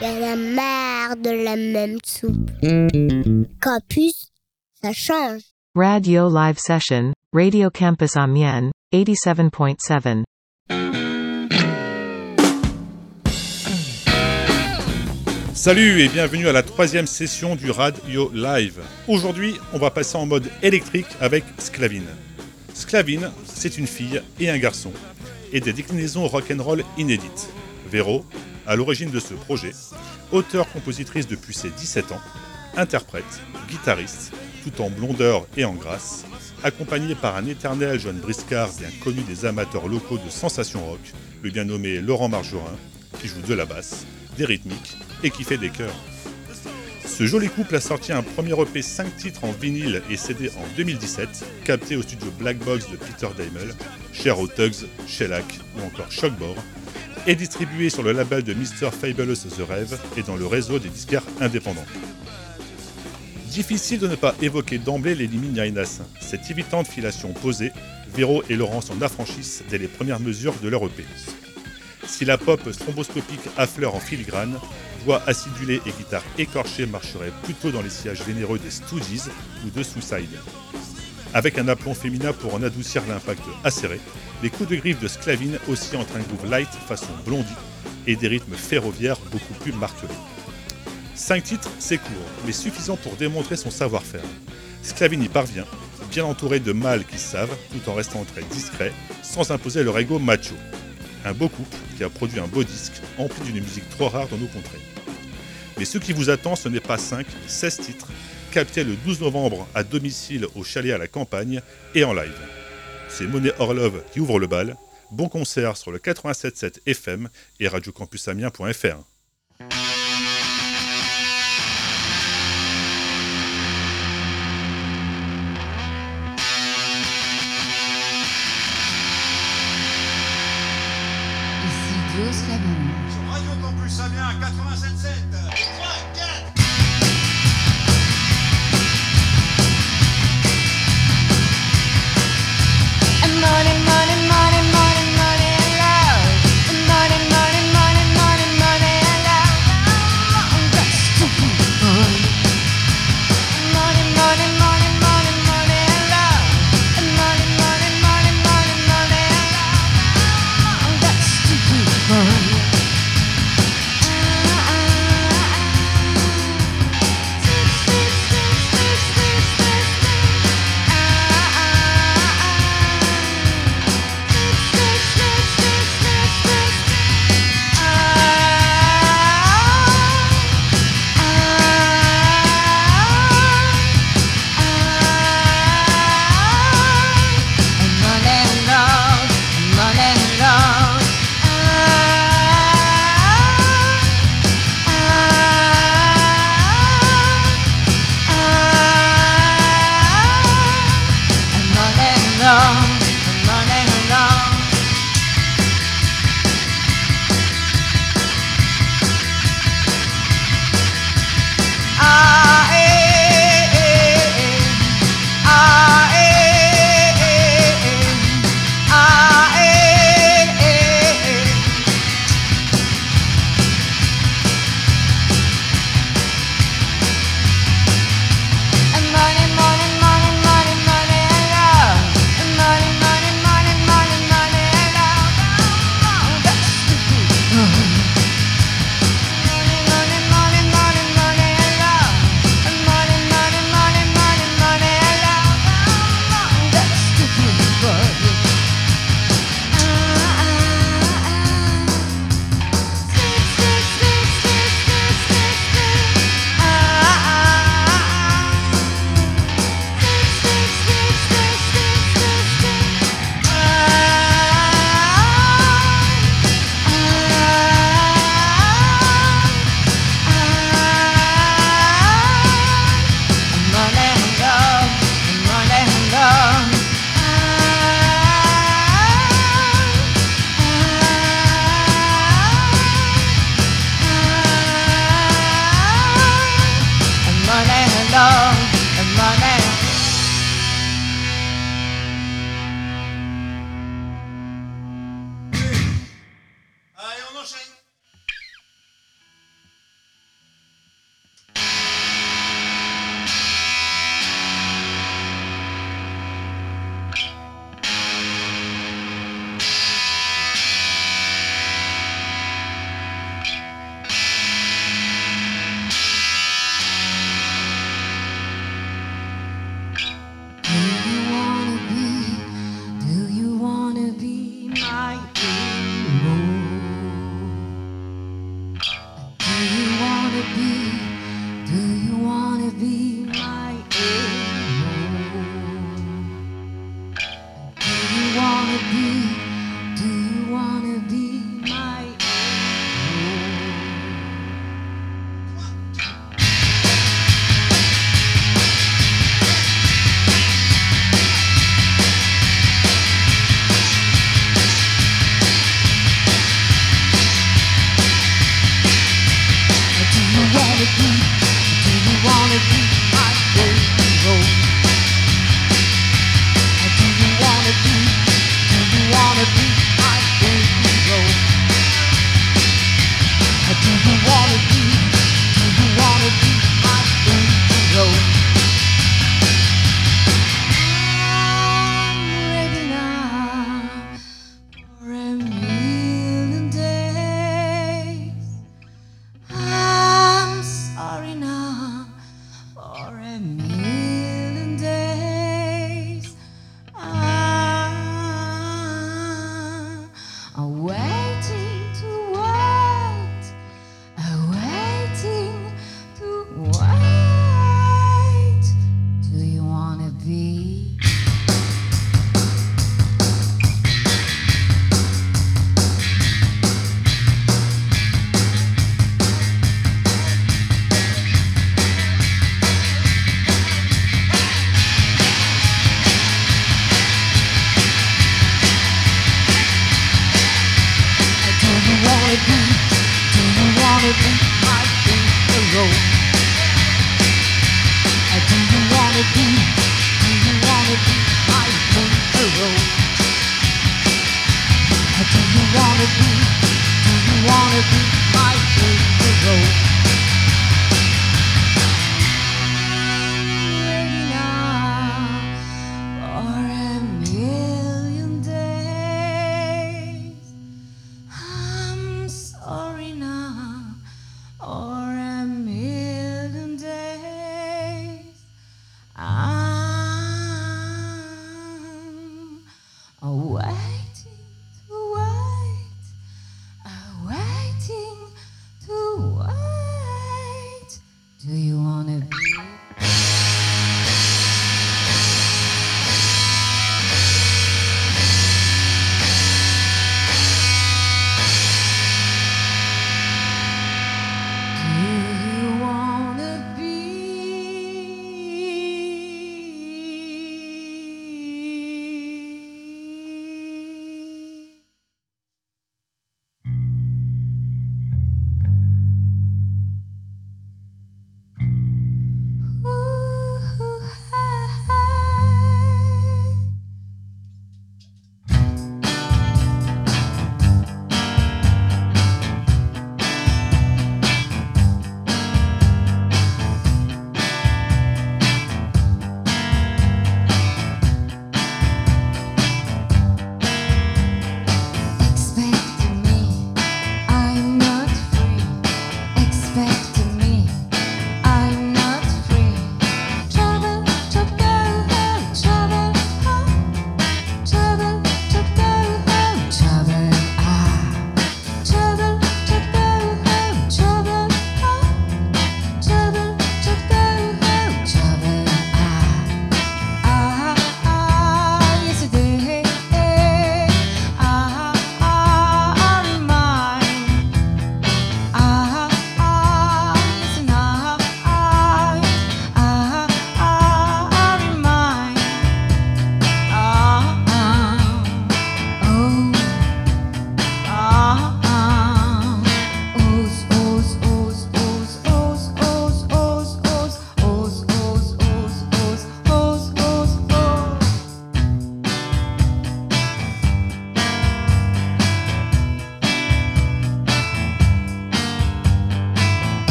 y en a marre de la même soupe. Campus, ça change. Radio Live Session, Radio Campus Amiens, 87.7. Salut et bienvenue à la troisième session du Radio Live. Aujourd'hui, on va passer en mode électrique avec Sclavine. Sclavine, c'est une fille et un garçon, et des déclinaisons rock'n'roll inédites. Véro, à l'origine de ce projet, auteur-compositrice depuis ses 17 ans, interprète, guitariste, tout en blondeur et en grâce, accompagnée par un éternel jeune briscard bien connu des amateurs locaux de sensation rock, le bien nommé Laurent Margerin, qui joue de la basse, des rythmiques et qui fait des chœurs. Ce joli couple a sorti un premier EP 5 titres en vinyle et CD en 2017, capté au studio Black Box de Peter Daimel, cher aux Tugs, Shellac ou encore Shockbore, et distribué sur le label de Mr. Fabulous The Rêve et dans le réseau des disquaires indépendants. Difficile de ne pas évoquer d'emblée les limites Yainas. Cette évitante filation posée, Véro et Laurent s'en affranchissent dès les premières mesures de leur EP. Si la pop stromboscopique affleure en filigrane, voix acidulée et guitare écorchée marcheraient plutôt dans les sillages vénéreux des Stooges ou de Suicide. Avec un aplomb féminin pour en adoucir l'impact acéré, les coups de griffe de Sclavine aussi entre un groove light façon blondie et des rythmes ferroviaires beaucoup plus martelés. Cinq titres, c'est court, mais suffisant pour démontrer son savoir-faire. Sclavine y parvient, bien entouré de mâles qui savent, tout en restant très discret, sans imposer leur ego macho. Un beau couple qui a produit un beau disque, empli d'une musique trop rare dans nos contrées. Mais ce qui vous attend, ce n'est pas 5, 16 titres, captés le 12 novembre à domicile au chalet à la campagne et en live. C'est Monet Orlov qui ouvre le bal. Bon concert sur le 87.7 FM et radiocampusamien.fr. Ici Slavine. Radio Campus Amiens 87.7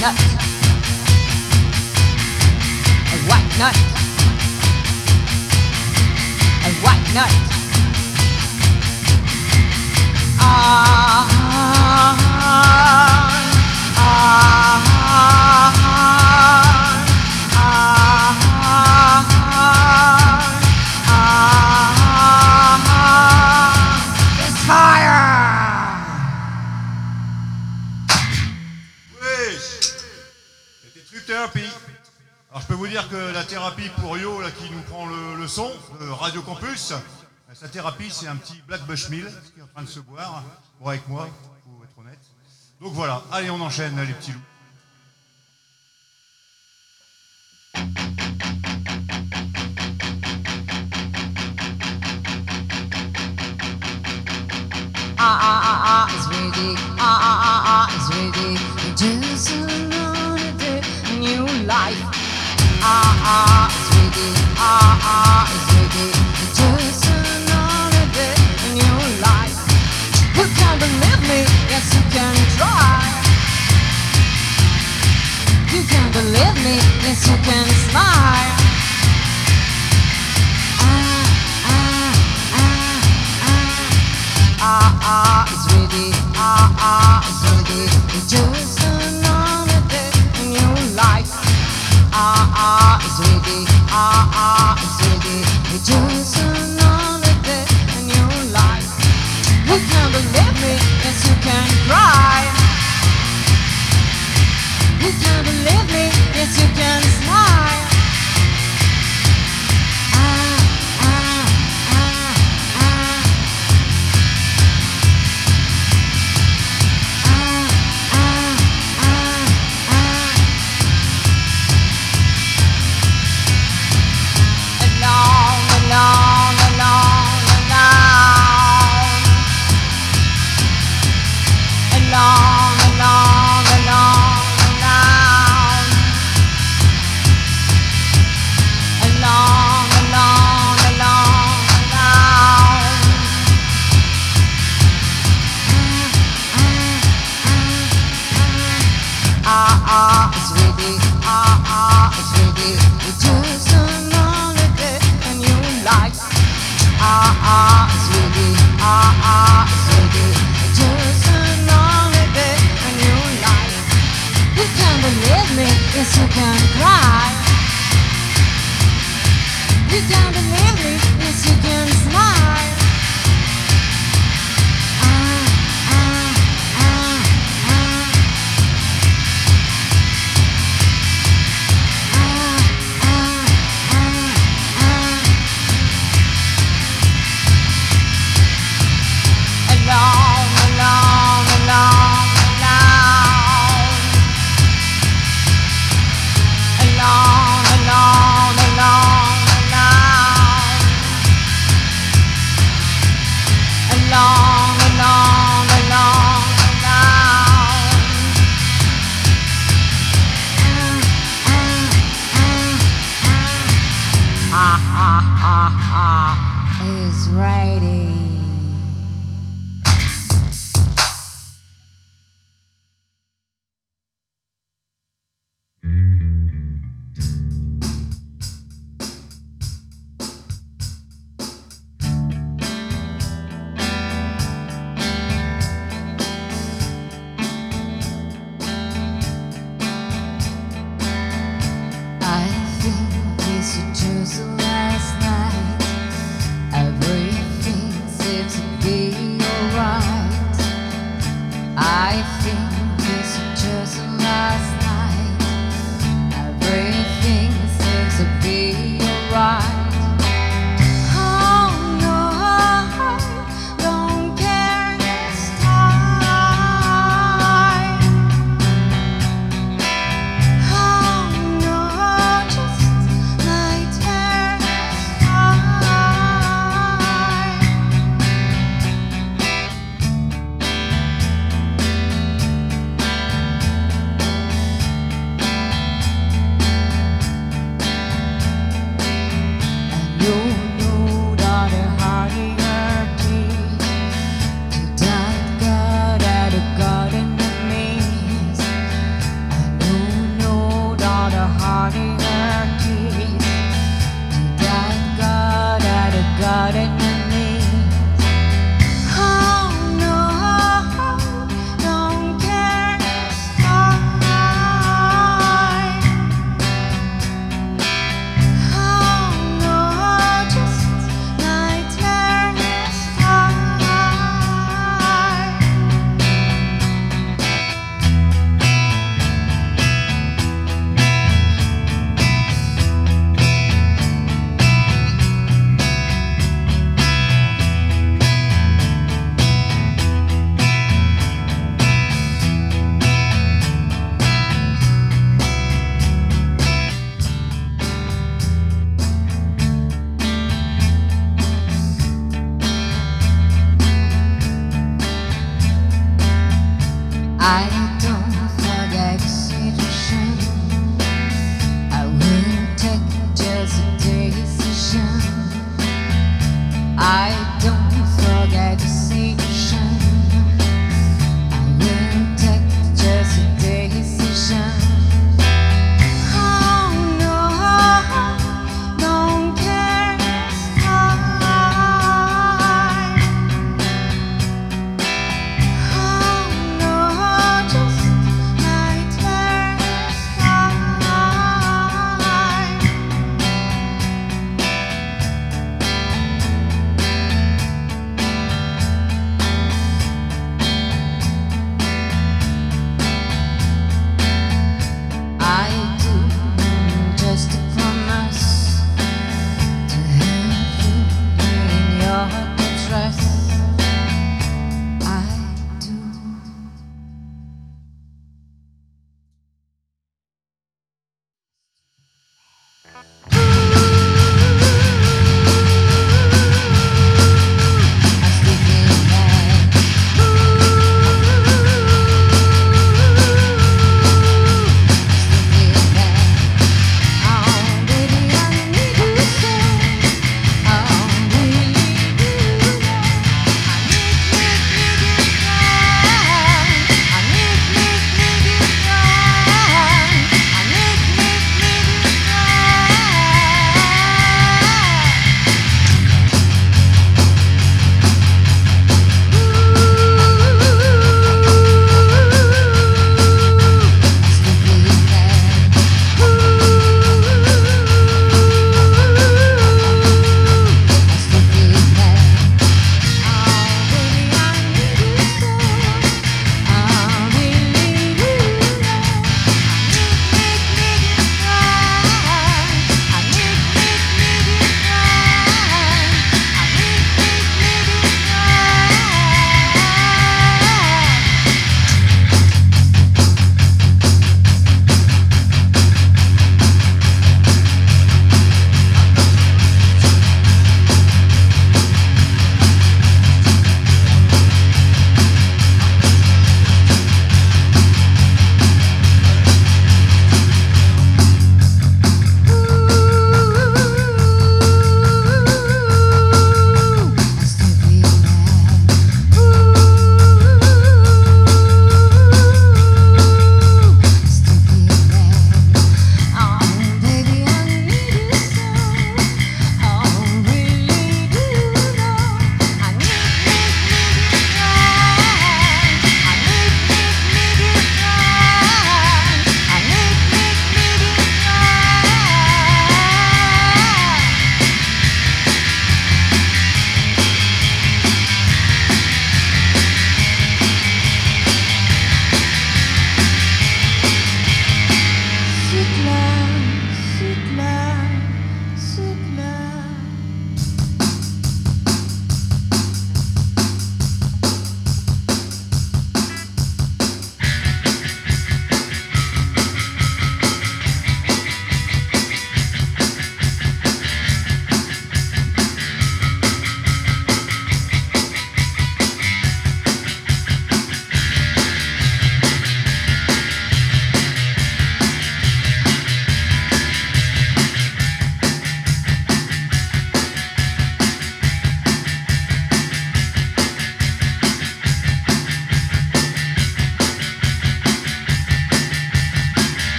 nut. A white nut. A white nut. Ah, la thérapie pour Yo là, qui nous prend le, son Radio Campus, euh, sa thérapie c'est un petit Black Bushmill qui est en train de se boire. Bon avec moi, faut être honnête. Donc voilà, allez on enchaîne les petits loups. ah ah ah ah is ready. Ah ah ah ah is ready. Just another new life. Believe me, yes you can try. You can believe me, yes you can smile. Ah ah ah ah ah ah is ready, ah ah is ready. It's just ah is ready, ah ah is ready. It's just another day, new life. You can believe me, yes you can cry. You can believe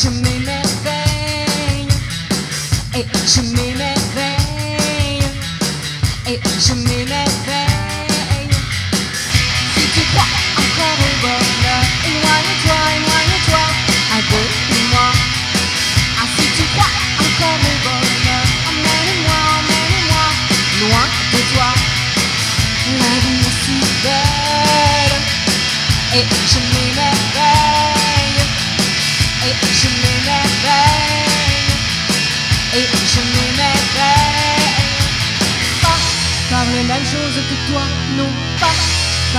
she made me et je she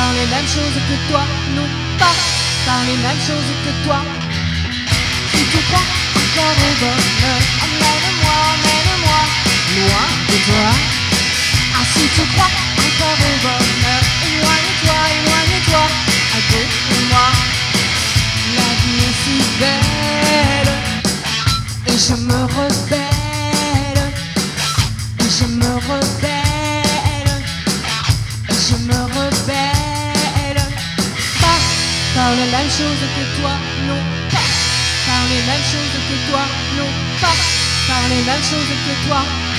par les mêmes choses que toi, non pas par les mêmes choses que toi. Tu te prends encore au bonheur, emmène-moi, emmène-moi, loin de toi. Ah si tu crois encore au bonheur, éloigne-toi, éloigne-toi, à de moi. La vie est si belle et je me mêmes choses que toi, non pas par les mêmes choses que toi.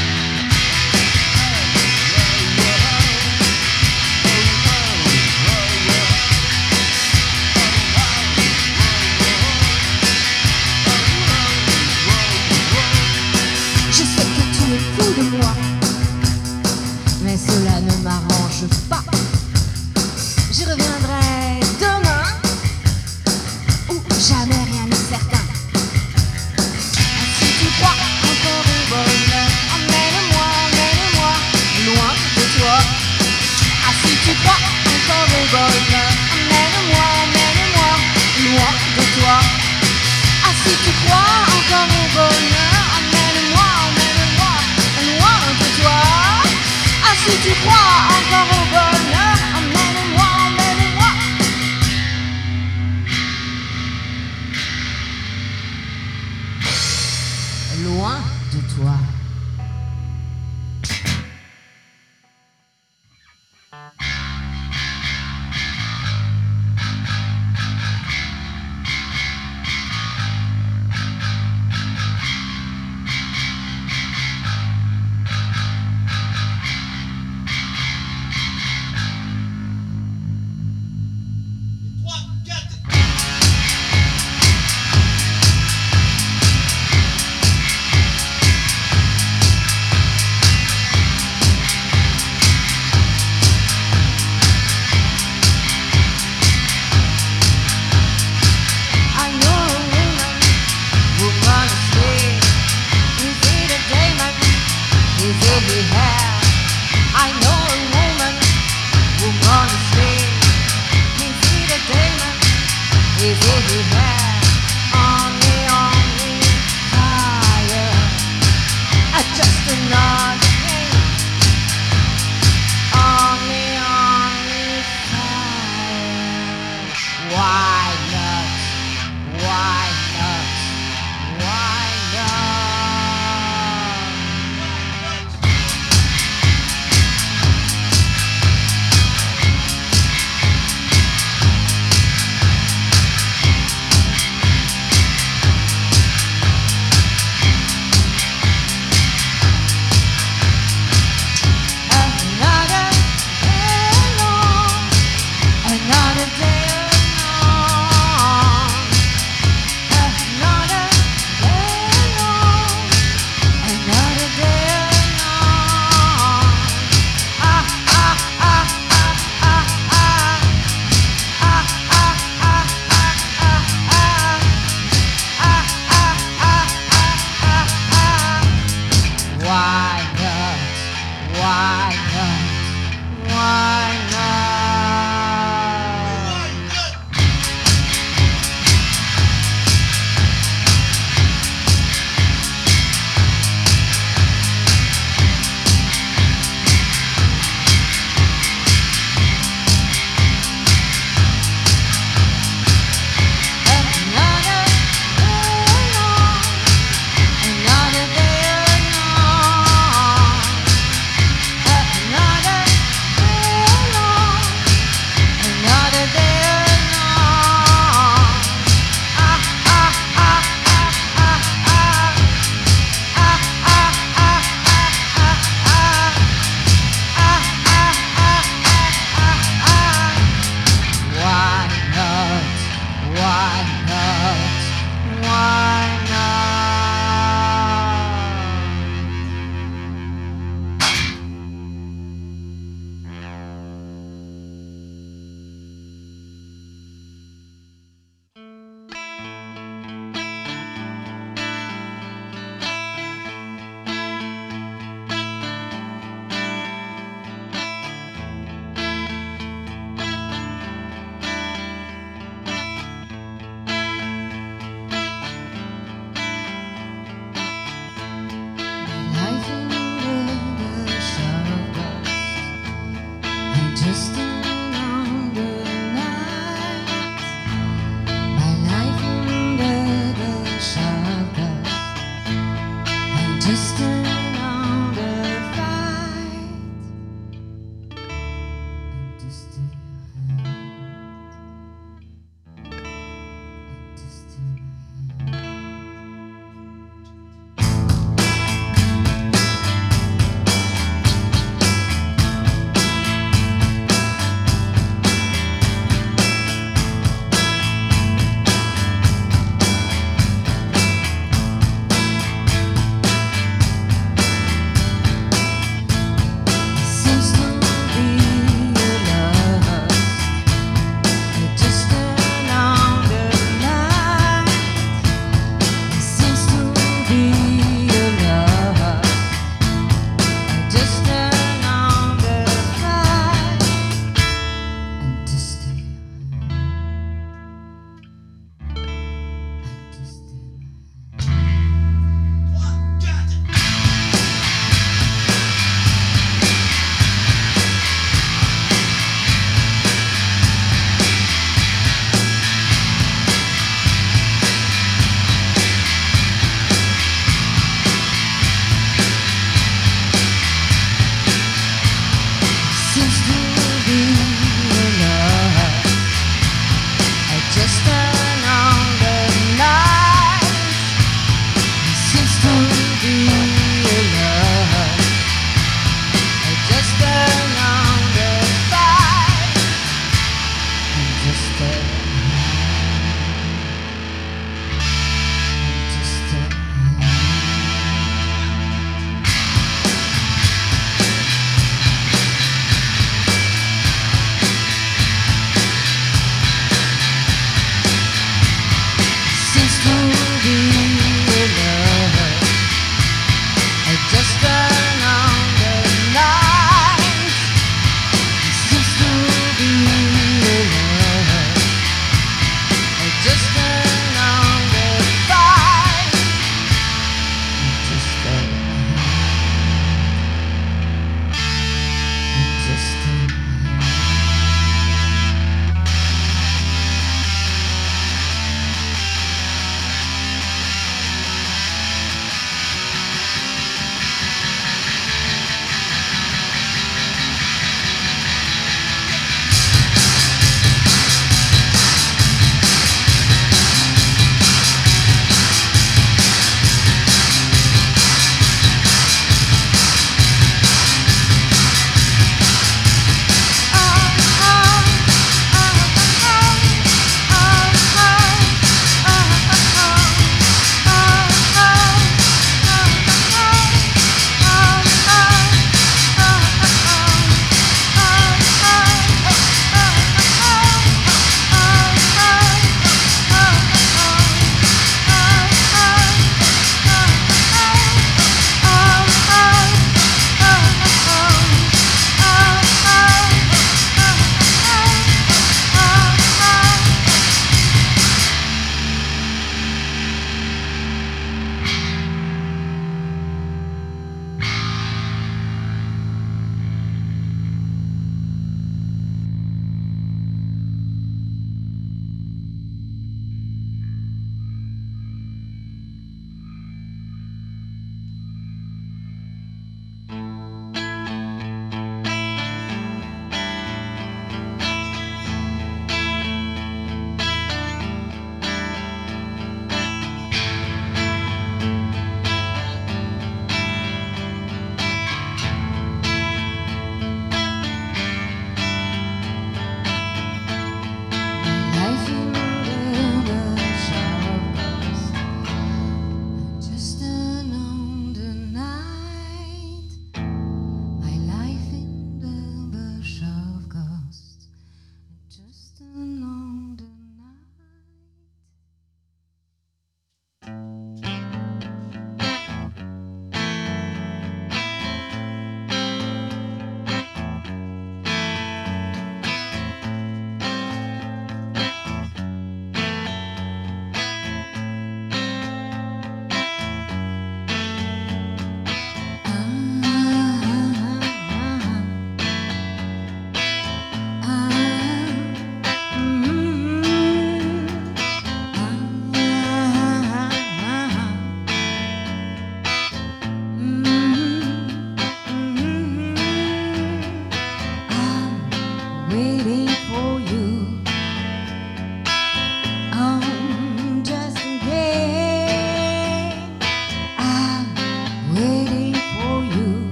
si tu crois que ton revolver Emmène-moi, emmène-moi, loin de toi. Ah si tu crois encore au bonheur Emmène-moi, emmène-moi, loin de toi. Ah,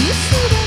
Isso né?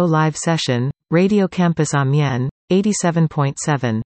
Radio Live Session, Radio Campus Amiens, 87.7.